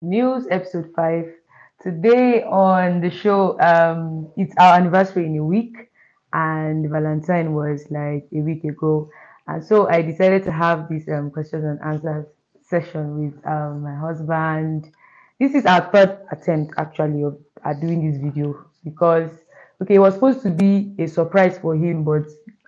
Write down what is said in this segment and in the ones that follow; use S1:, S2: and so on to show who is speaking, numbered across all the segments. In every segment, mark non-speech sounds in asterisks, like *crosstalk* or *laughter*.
S1: News episode 5. Today on the show, um, it's our anniversary in a week, and Valentine was like a week ago. And so I decided to have this um, questions and answers session with um, my husband. This is our third attempt actually of at doing this video because okay, it was supposed to be a surprise for him, but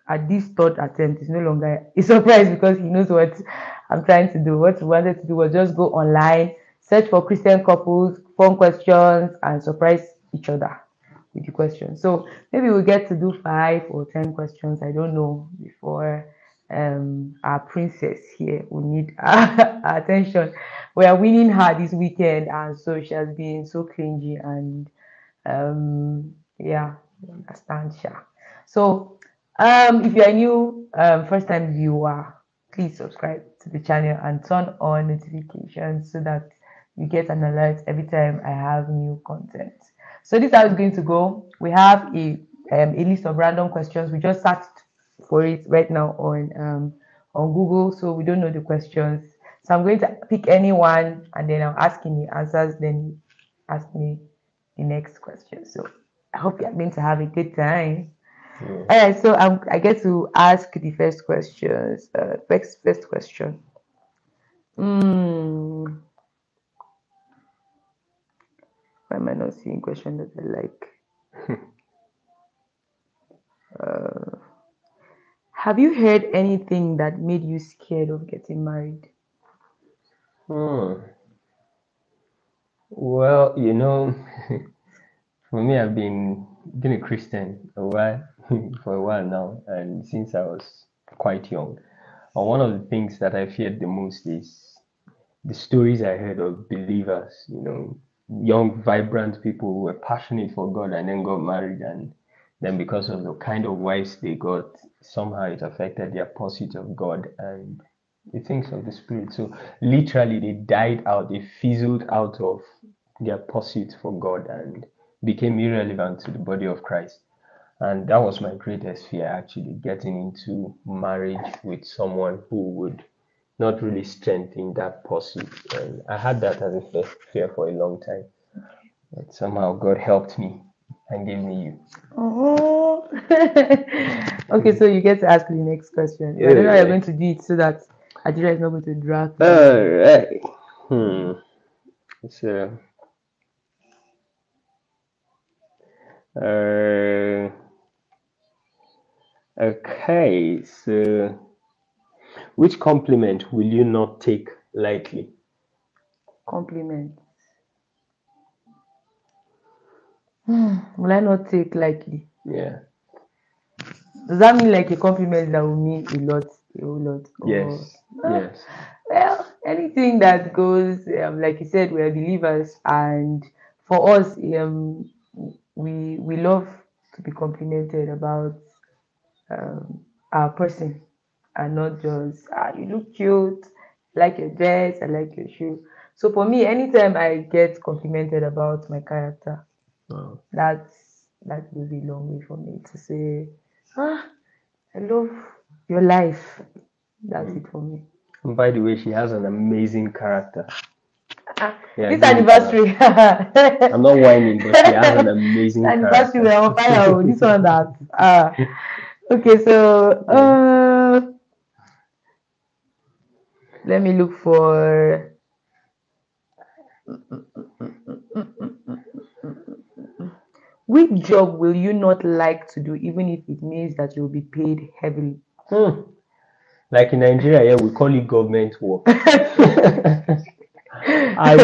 S1: at this third attempt, it's no longer a surprise because he knows what I'm trying to do. What we wanted to do was just go online, search for Christian couples, phone questions, and surprise each other with the questions. So maybe we'll get to do five or ten questions. I don't know before um, our princess here will need *laughs* our, attention. We are winning her this weekend, and so she has been so clingy and um, yeah, understand, Sha. So um, if you are new, um, first time viewer, please subscribe to the channel and turn on notifications so that you get an alert every time I have new content. So this is how it's going to go. We have a um, a list of random questions. We just searched for it right now on um, on Google, so we don't know the questions. So I'm going to pick any one, and then I'm asking the answers. Then ask me the next question. So I hope you're going to have a good time.
S2: Yeah.
S1: All right, so I'm, I get to ask the first questions. Uh, first, first question. Hmm. Why am I not seeing question that I like? *laughs* uh, have you heard anything that made you scared of getting married?
S2: Hmm. Well, you know, *laughs* for me, I've been been a Christian a while *laughs* for a while now, and since I was quite young. And one of the things that I feared the most is the stories I heard of believers, you know, young, vibrant people who were passionate for God and then got married, and then because of the kind of wives they got, somehow it affected their pursuit of God and the things of the Spirit. So literally, they died out, they fizzled out of their pursuit for God and became irrelevant to the body of Christ. And that was my greatest fear actually, getting into marriage with someone who would not really strengthen that pursuit. And I had that as a fe- fear for a long time. But somehow God helped me and gave me you.
S1: Oh. *laughs* okay, so you get to ask the next question.
S2: Yeah, I
S1: don't know how you're going to do it so that Adira is not going to drag. you.
S2: All right. Hmm. So, uh, okay. So, which compliment will you not take lightly?
S1: Compliment. Hmm, Will I not take lightly?
S2: Yeah.
S1: Does that mean like a compliment that will mean a lot, a whole lot? or-
S2: Yes. Yes.
S1: Well, anything that goes, um, like you said, we're believers, and for us, um, we we love to be complimented about um, our person, and not just ah, you look cute, I like your dress, I like your shoe. So for me, anytime I get complimented about my character,
S2: Wow.
S1: that's that goes a long way for me to say, ah, I love your life. That's it for me.
S2: And by the way, she has an amazing character.
S1: Ah, *laughs*
S2: Yeah,
S1: this
S2: give it to
S1: anniversary.
S2: I'm not whining, but she has an *laughs* amazing
S1: anniversary,
S2: character.
S1: we're on fire. oh, This one that. Ah, okay, so *laughs* uh, let me look for. Which job will you not like to do, even if it means that you'll be paid heavily?
S2: Hmm. Like in Nigeria, yeah, we call it government work. *laughs* I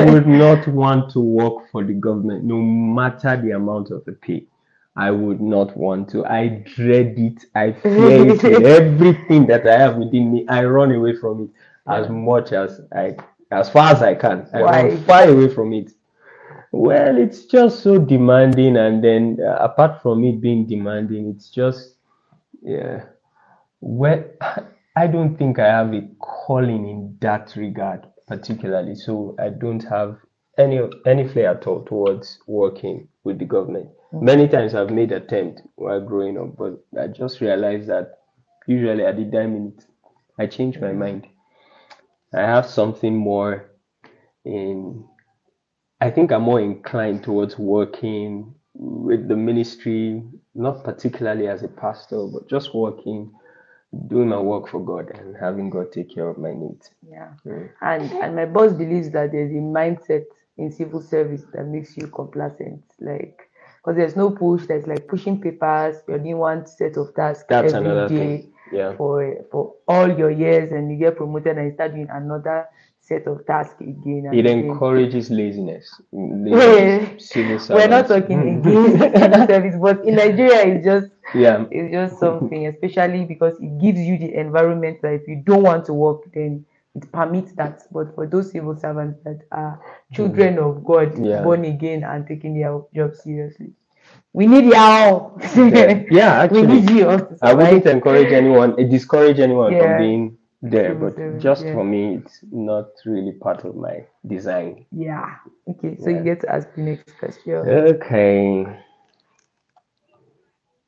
S2: would not want to work for the government, no matter the amount of the pay. I would not want to. I dread it. I fear it. *laughs* Everything that I have within me, I run away from it as much as I, as far as I can. I
S1: Why?
S2: far away from it. Well, it's just so demanding, and then uh, apart from it being demanding, it's just yeah. Well, *laughs* I don't think I have a calling in that regard particularly, so I don't have any any flair at all towards working with the government. Many times I've made attempt while growing up, but I just realized that usually at the dime minute, I change my mind. I have something more in I think I'm more inclined towards working with the ministry, not particularly as a pastor, but just working, doing my work for God and having God take care of my needs.
S1: Yeah.
S2: Mm.
S1: And and my boss believes that there's a mindset in civil service that makes you complacent. Like because there's no push, there's like pushing papers, you're doing one set of tasks
S2: That's
S1: every
S2: another
S1: day
S2: thing. Yeah.
S1: for for all your years and you get promoted and you start doing another set of tasks again
S2: It
S1: again.
S2: encourages laziness. *laughs* Laziness
S1: We're not talking *laughs* against civil service, but in Nigeria it's just
S2: Yeah.
S1: it's just something, especially because it gives you the environment that if you don't want to work, then it permits that. But for those civil servants that are children mm. of God,
S2: Yeah.
S1: born again and taking their job seriously, we need y'all.
S2: Yeah, *laughs* yeah,
S1: we
S2: actually,
S1: need you.
S2: I wouldn't
S1: survive.
S2: encourage anyone, eh, discourage anyone
S1: Yeah.
S2: from being there, but just for me, it's not really part of my design.
S1: Yeah. Okay, so you get to ask the next question.
S2: Okay.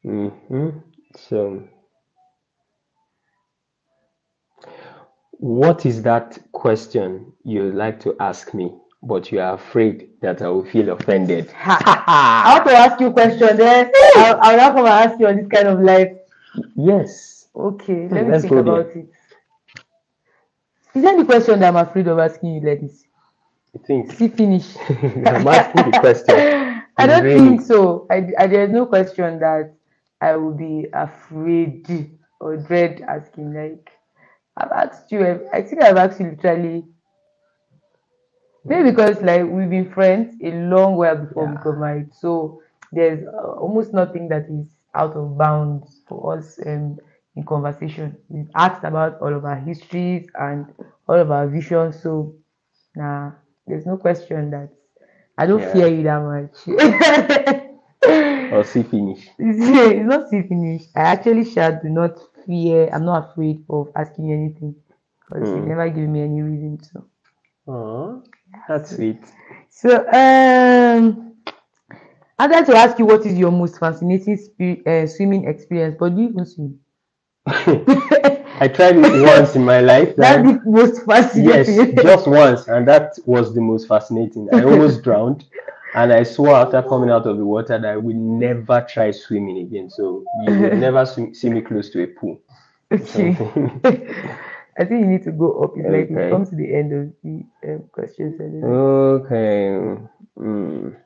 S2: hmm So, what is that question you like to ask me, but you are afraid that I will feel offended? *laughs* *laughs*
S1: I want to ask you a question then. Eh? I'll, I'll now come and ask you on this kind of life.
S2: Yes.
S1: Okay, *laughs* let me
S2: Let's
S1: think
S2: go there.
S1: about it. Is there any question that I'm afraid of asking you, ladies?
S2: I think
S1: See, finish.
S2: I'm asking the question.
S1: I don't
S2: Really?
S1: think so. I, I, there's no question that I will be afraid or dread asking. Like, I've asked you, I think I've asked you literally, maybe because like we've been friends a long while before we
S2: Yeah.
S1: got married. So there's uh, almost nothing that is out of bounds for us um, in conversation. We've asked about all of our histories and all of our visions. So, nah, there's no question that I don't
S2: Yeah.
S1: fear you that much. *laughs*
S2: Or see finish.
S1: it's not see finish. I actually shall do not fear. I'm not afraid of asking you anything because you
S2: Mm.
S1: never give me any reason to.
S2: Oh, that's sweet.
S1: So, um, I'd like to ask you what is your most fascinating spe- uh, swimming experience, but do you even swim? *laughs*
S2: I tried it once in my life.
S1: That's the most fascinating.
S2: yes, just once, and that was the most fascinating. I almost *laughs* drowned, and I swore after coming out of the water that I would never try swimming again. So you will *laughs* never swim, see me close to a pool.
S1: okay. I think you need to go up. It's like
S2: Okay.
S1: we come to the end of the um, questions.
S2: Okay. Mm.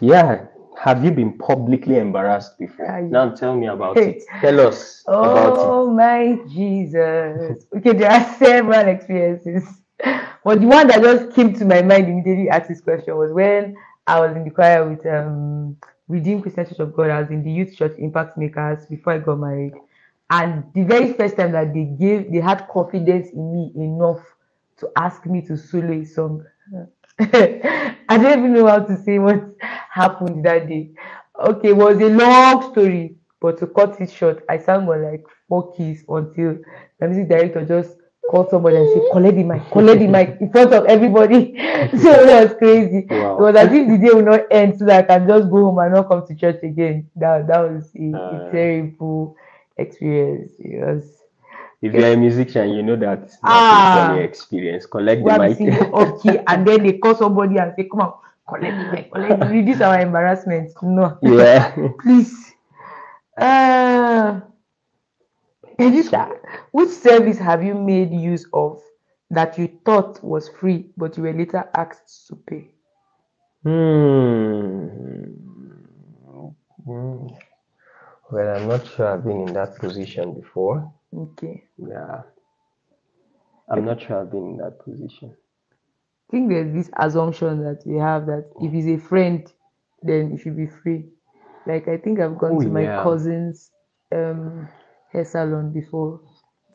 S2: Yeah. Have you been publicly embarrassed before?
S1: Yeah.
S2: Now tell me about it. Tell us about
S1: Oh my Jesus. Okay, there are several experiences. But the one that just came to my mind immediately asked this question was when I was in the choir with um Redeemed Christian Church of God. I was in the youth church Impact Makers before I got married. And the very first time that they gave they had confidence in me enough to ask me to solo a song. *laughs* I don't even know how to say what happened that day. Okay, it was a long story, but to cut it short, I sang on like four keys until the music director just called somebody and said, Collect the mic, collect the mic in front of everybody. *laughs* so it was crazy.
S2: Wow.
S1: It was as if the day will not end so that I can just go home and not come to church again. That that was a, a
S2: Uh.
S1: terrible experience. It was
S2: If you're a musician, you know that
S1: Ah.
S2: a experience. Collect the
S1: have
S2: mic.
S1: seen you off key and then they call somebody and say, Come on, collect the mic, collect the reduce our embarrassment. No.
S2: yeah. *laughs*
S1: please. Uh, Elisha, which service have you made use of that you thought was free, but you were later asked to pay?
S2: Hmm. Well, I'm not sure I've been in that position before.
S1: Okay.
S2: Yeah. I'm not sure I've been in that position.
S1: I think there's this assumption that we have that if he's a friend, then it should be free. Like I think I've gone
S2: Oh,
S1: to my
S2: yeah.
S1: cousin's um hair salon before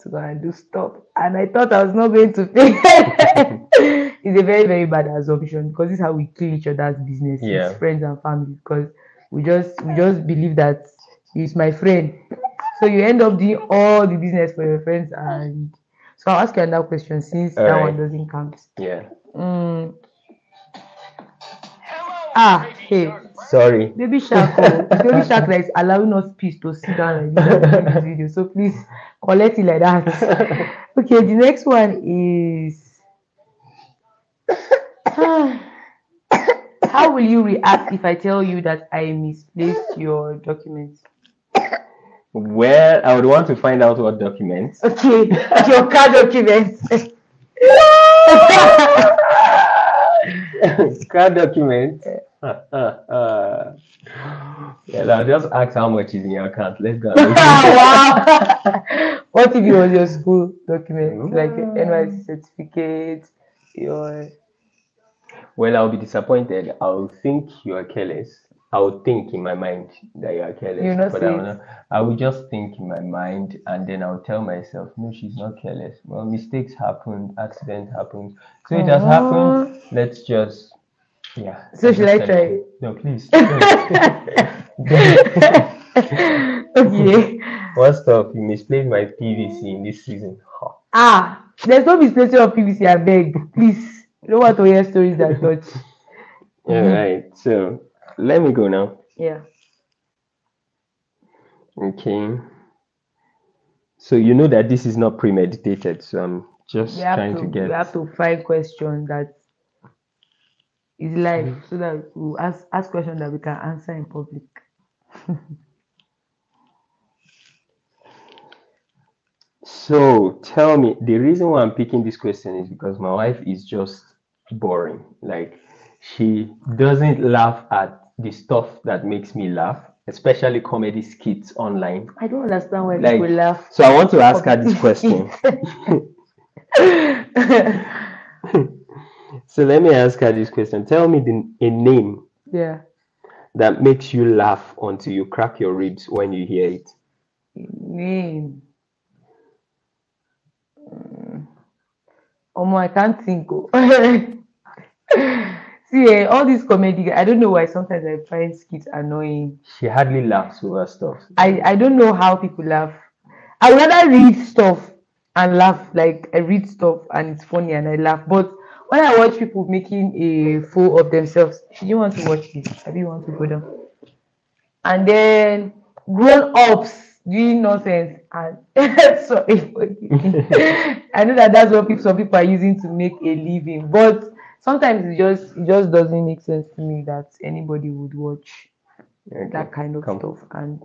S1: to go and do stuff, and I thought I was not going to pay. *laughs* it's a very very bad assumption because this is how we kill each other's business,
S2: Yeah.
S1: friends and family. Because we just we just believe that he's my friend, so you end up doing all the business for your friends. And so I'll ask you another question since that
S2: Alright.
S1: one doesn't count.
S2: Yeah.
S1: Mm. Ah, hey,
S2: Sorry.
S1: baby shark, oh, baby shark that is allowing us peace to sit down like this video. So please collect it like that. *laughs* Okay, the next one is. Ah, How will you react if I tell you that I misplaced your documents?
S2: Well, I would want to find out what documents.
S1: Okay, *laughs* your car documents. *laughs*
S2: Car documents. Uh, uh, uh. Yeah, I'll just ask how much is in your account. Let's go. *laughs*
S1: wow. what if it was your school documents, like your NYSC certificate, your
S2: Well, I'll be disappointed. I'll think you are careless. I would think in my mind that you are careless.
S1: You're not
S2: but I not, I will just think in my mind and then I would tell myself, no, she's not careless. Well, mistakes happen, accident happens. So it has happened. Let's just, yeah.
S1: So should I try?
S2: No, please. *laughs* *laughs*
S1: okay.
S2: What stuff? You misplaced my PVC in this season. Huh.
S1: Ah, there's no misplacing of PVC, I beg. Please. Don't want to hear stories that *laughs* touch.
S2: All right. So let me go now.
S1: Yeah.
S2: Okay. So you know that this is not premeditated, so I'm just trying
S1: to,
S2: to get
S1: we have to find question that is live hmm. so that we ask ask questions that we can answer in public. *laughs*
S2: So tell me, the reason why I'm picking this question is because my wife is just boring. Like she doesn't laugh at the stuff that makes me laugh, especially comedy skits online.
S1: I don't understand why
S2: Like,
S1: people laugh.
S2: So I want to ask her this *laughs* question. *laughs* So let me ask her this question. Tell me the, a name
S1: yeah.
S2: that makes you laugh until you crack your ribs when you hear it.
S1: Name. Oh Omo, I can't think. Oh. *laughs* See, eh, all these comedy, I don't know why sometimes I find skits annoying.
S2: She hardly laughs over stuff.
S1: I, I don't know how people laugh. I would rather read stuff and laugh. Like I read stuff and it's funny and I laugh. But when I watch people making a fool of themselves, do you want to watch this? Have you want to go down? And then grown ups doing nonsense and *laughs* sorry. *laughs* I know that that's what people, some people are using to make a living, but sometimes it just it just doesn't make sense to me that anybody would watch
S2: Okay.
S1: that kind of
S2: Come.
S1: stuff and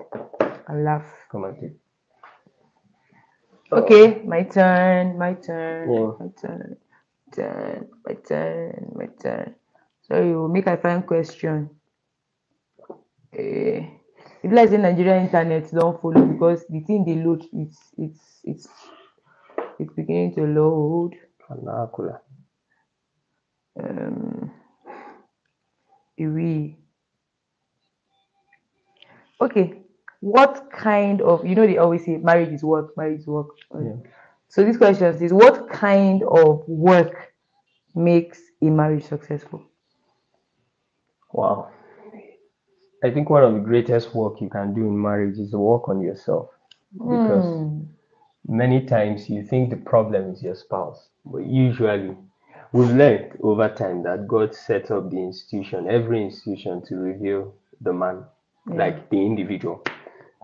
S1: and laugh.
S2: Come on.
S1: Okay, my turn, my turn,
S2: Yeah.
S1: my turn, turn, my turn, my turn. Sorry, we'll make a fine question. Eh, if like say Nigerian internet don't follow because the thing they load it's it's it's it's beginning to load.
S2: Kanakula.
S1: Um, we okay. What kind of you know they always say marriage is work, marriage is work.
S2: Yeah.
S1: So this question is what kind of work makes a marriage successful?
S2: Wow. I think one of the greatest work you can do in marriage is work on yourself. Because
S1: Hmm.
S2: many times you think the problem is your spouse, but usually we've learned over time that God set up the institution, every institution, to reveal the man, like the individual.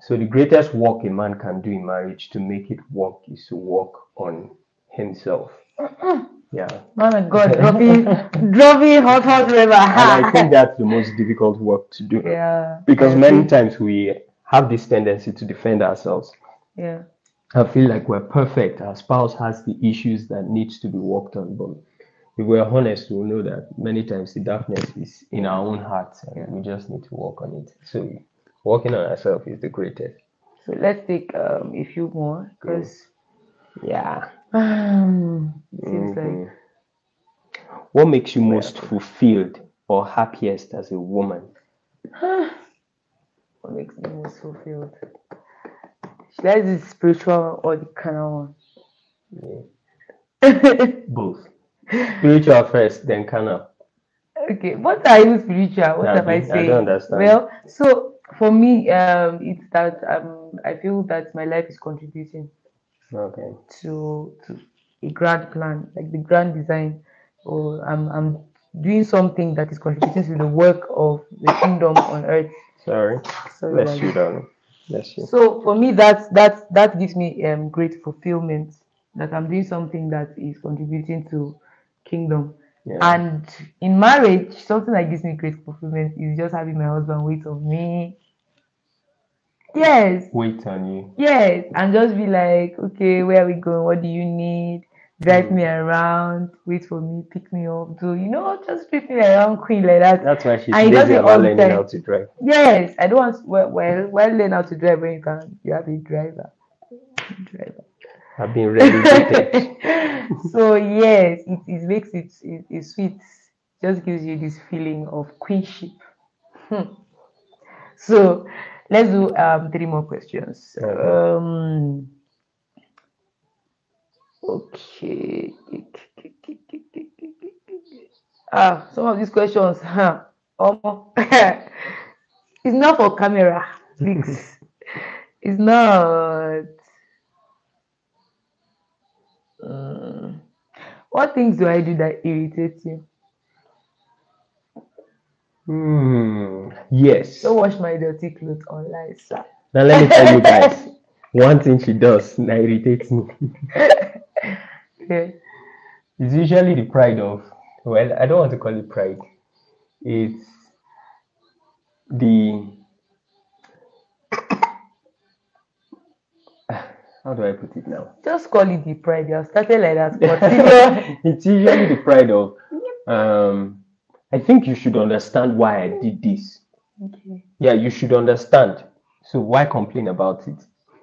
S2: So the greatest work a man can do in marriage to make it work is to work on himself. *clears throat* Yeah.
S1: Man of God, *laughs* dropping hot hot river.
S2: And I think that's the most difficult work to do.
S1: yeah.
S2: Because many times we have this tendency to defend ourselves.
S1: Yeah.
S2: I feel like we're perfect. Our spouse has the issues that needs to be worked on. But if we're honest, we'll know that many times the darkness is in our own hearts and we just need to work on it. So working on ourselves is the greatest.
S1: So let's take um, a few more because
S2: Yeah.
S1: um, it seems like
S2: Mhm. What makes you most fulfilled or happiest as a woman? *sighs*
S1: what makes me most fulfilled. Should I do the spiritual or the carnal one? *laughs*
S2: Both. Spiritual first, then carnal.
S1: okay, what are you spiritual? What am I
S2: I don't
S1: saying?
S2: understand.
S1: Well, so for me, um, it's that um, I feel that my life is contributing
S2: Okay.
S1: to to a grand plan, like the grand design, or I'm I'm doing something that is contributing to the work of the kingdom on earth.
S2: Sorry.
S1: Sorry
S2: Bless you, darling. Bless you.
S1: So for me, that's that's that gives me um great fulfillment that I'm doing something that is contributing to kingdom.
S2: Yeah.
S1: And in marriage, something that gives me great fulfillment is just having my husband wait on me. Yes,
S2: Wait on you.
S1: yes, and just be like, okay, where are we going? What do you need? Drive mm. me around, wait for me, pick me up. Do you know, just treat me around queen like that.
S2: That's why she's
S1: And he does
S2: lazy
S1: all
S2: about learning
S1: time.
S2: how to drive.
S1: Yes, I don't want well, well, well learn how to drive when you can. You have a driver. Driver.
S2: I've been relegated. *laughs* *laughs*
S1: so yes, it, it makes it, it it's sweet. Just gives you this feeling of queenship. Hmm. So let's do um three more questions. Um okay. Ah, some of these questions, huh? Um, *laughs* it's not for camera, please. it's not. Mm. what things do I do that irritate you?
S2: Hmm. Yes.
S1: Don't wash my dirty clothes online, sir.
S2: Now let me tell you *laughs* guys. One thing she does that irritates me. *laughs*
S1: Yeah.
S2: It's usually the pride of well, I don't want to call it pride. It's the do I put it now?
S1: Just call it the pride. You have started like that. Continue. *laughs*
S2: it's usually the pride of um I think you should understand why I did this.
S1: okay.
S2: Yeah, you should understand. So why complain about it?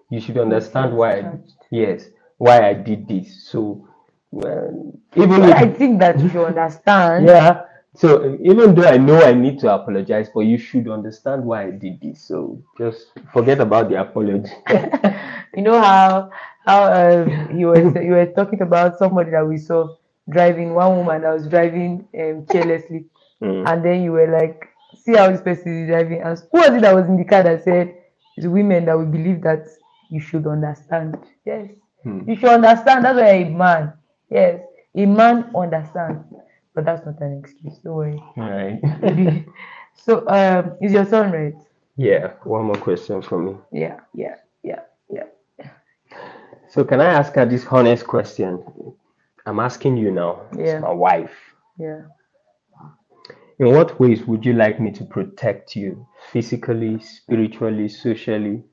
S2: You should understand why I, yes, why I did this. So well, even
S1: Well, I think that you should understand. *laughs*
S2: yeah, so even though I know I need to apologize, but you should understand why I did this. So just forget about the apology. *laughs*
S1: you know how how um, you were you were talking about somebody that we saw driving one woman that was driving um, carelessly,
S2: Mm.
S1: and then you were like, see how this person is driving, and who was it that was in the car that said it's women that we believe that you should understand. Yes,
S2: Hmm.
S1: you should understand. That's why a man. Yes, a man understands, but that's not an excuse. Don't worry.
S2: All right. *laughs*
S1: so um, is your son right?
S2: yeah, one more question for me.
S1: Yeah, yeah, yeah, yeah.
S2: So can I ask her this honest question? I'm asking you now,
S1: Yeah.
S2: my wife.
S1: Yeah.
S2: In what ways would you like me to protect you physically, spiritually, socially,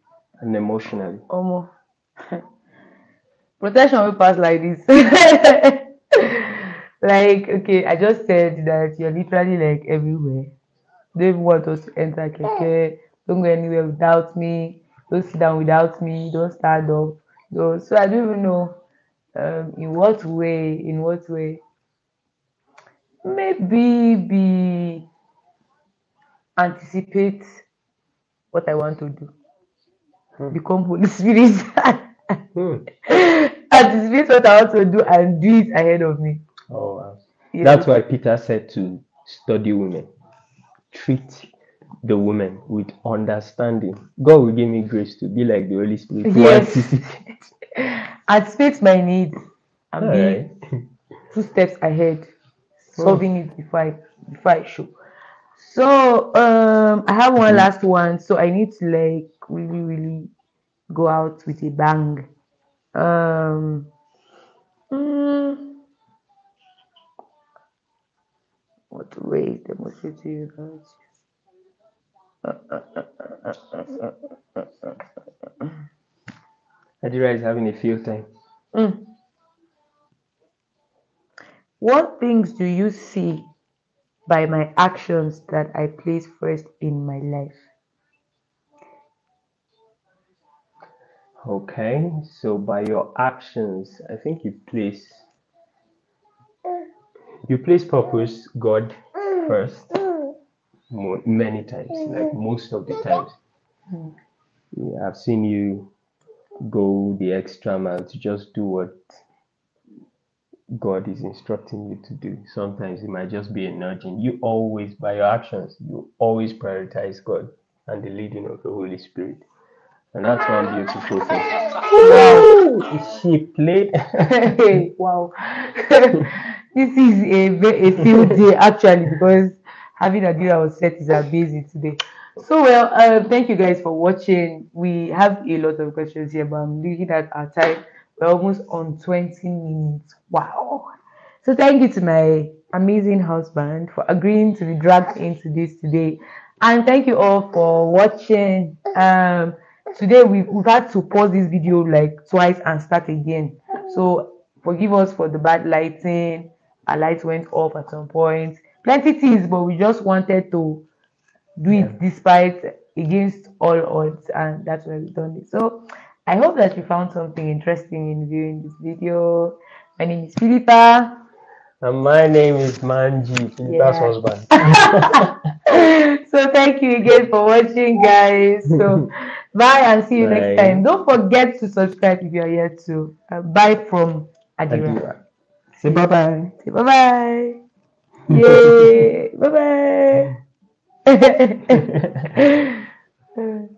S2: and emotionally?
S1: Omo. *laughs* Protection will pass like this. *laughs* like, okay, I just said that you're literally like everywhere. Don't want us to enter keke. Don't go anywhere without me. Don't sit down without me. Don't stand up. Don't. So I don't even know um, in what way, in what way. Maybe be anticipate what I want to do. Become Holy Spirit. *laughs*
S2: Hmm.
S1: anticipate what I want to do and do it ahead of me.
S2: Oh, wow.
S1: Yeah.
S2: That's why Peter said to study women, treat the women with understanding. God will give me grace to be like the Holy Spirit. to
S1: Yes.
S2: anticipate. *laughs*
S1: my needs and
S2: All
S1: be
S2: right.
S1: two steps ahead, solving it before I before I show. So um I have one last one, so I need to like really, really go out with a bang. Um mm, what to you guys? *laughs*
S2: Nigeria is having a field time.
S1: Mm. What things do you see by my actions that I place first in my life?
S2: Okay, so by your actions, I think you place you place purpose God first many times, like most of the times. Yeah, I've seen you go the extra mile to just do what God is instructing you to do. Sometimes it might just be a nudging. You always, by your actions, you always prioritize God and the leading of the Holy Spirit. And that's one beautiful thing. Wow, she played. *laughs*
S1: Wow. *laughs* this is a, a field day actually because having a deal was set is basic today. So well, uh, thank you guys for watching. We have a lot of questions here, but I'm looking at our time. We're almost on 20 minutes. Wow. So thank you to my amazing husband, for agreeing to be dragged into this today. And thank you all for watching. Um, today we've, we've had to pause this video like twice and start again. So forgive us for the bad lighting. Our lights went off at some point. Plenty things, but we just wanted to do it
S2: Yeah.
S1: despite against all odds, and that's why we've done it. So I hope that you found something interesting in viewing this video. My name is Philippa.
S2: And my name is Manji, Philippa's
S1: Yeah.
S2: husband. *laughs*
S1: so thank you again for watching guys so *laughs* bye and see you
S2: Bye.
S1: next time don't forget to subscribe if you are yet to uh, bye from adira
S2: Adira. Say bye bye.
S1: say bye bye *laughs* yay. Bye bye *laughs*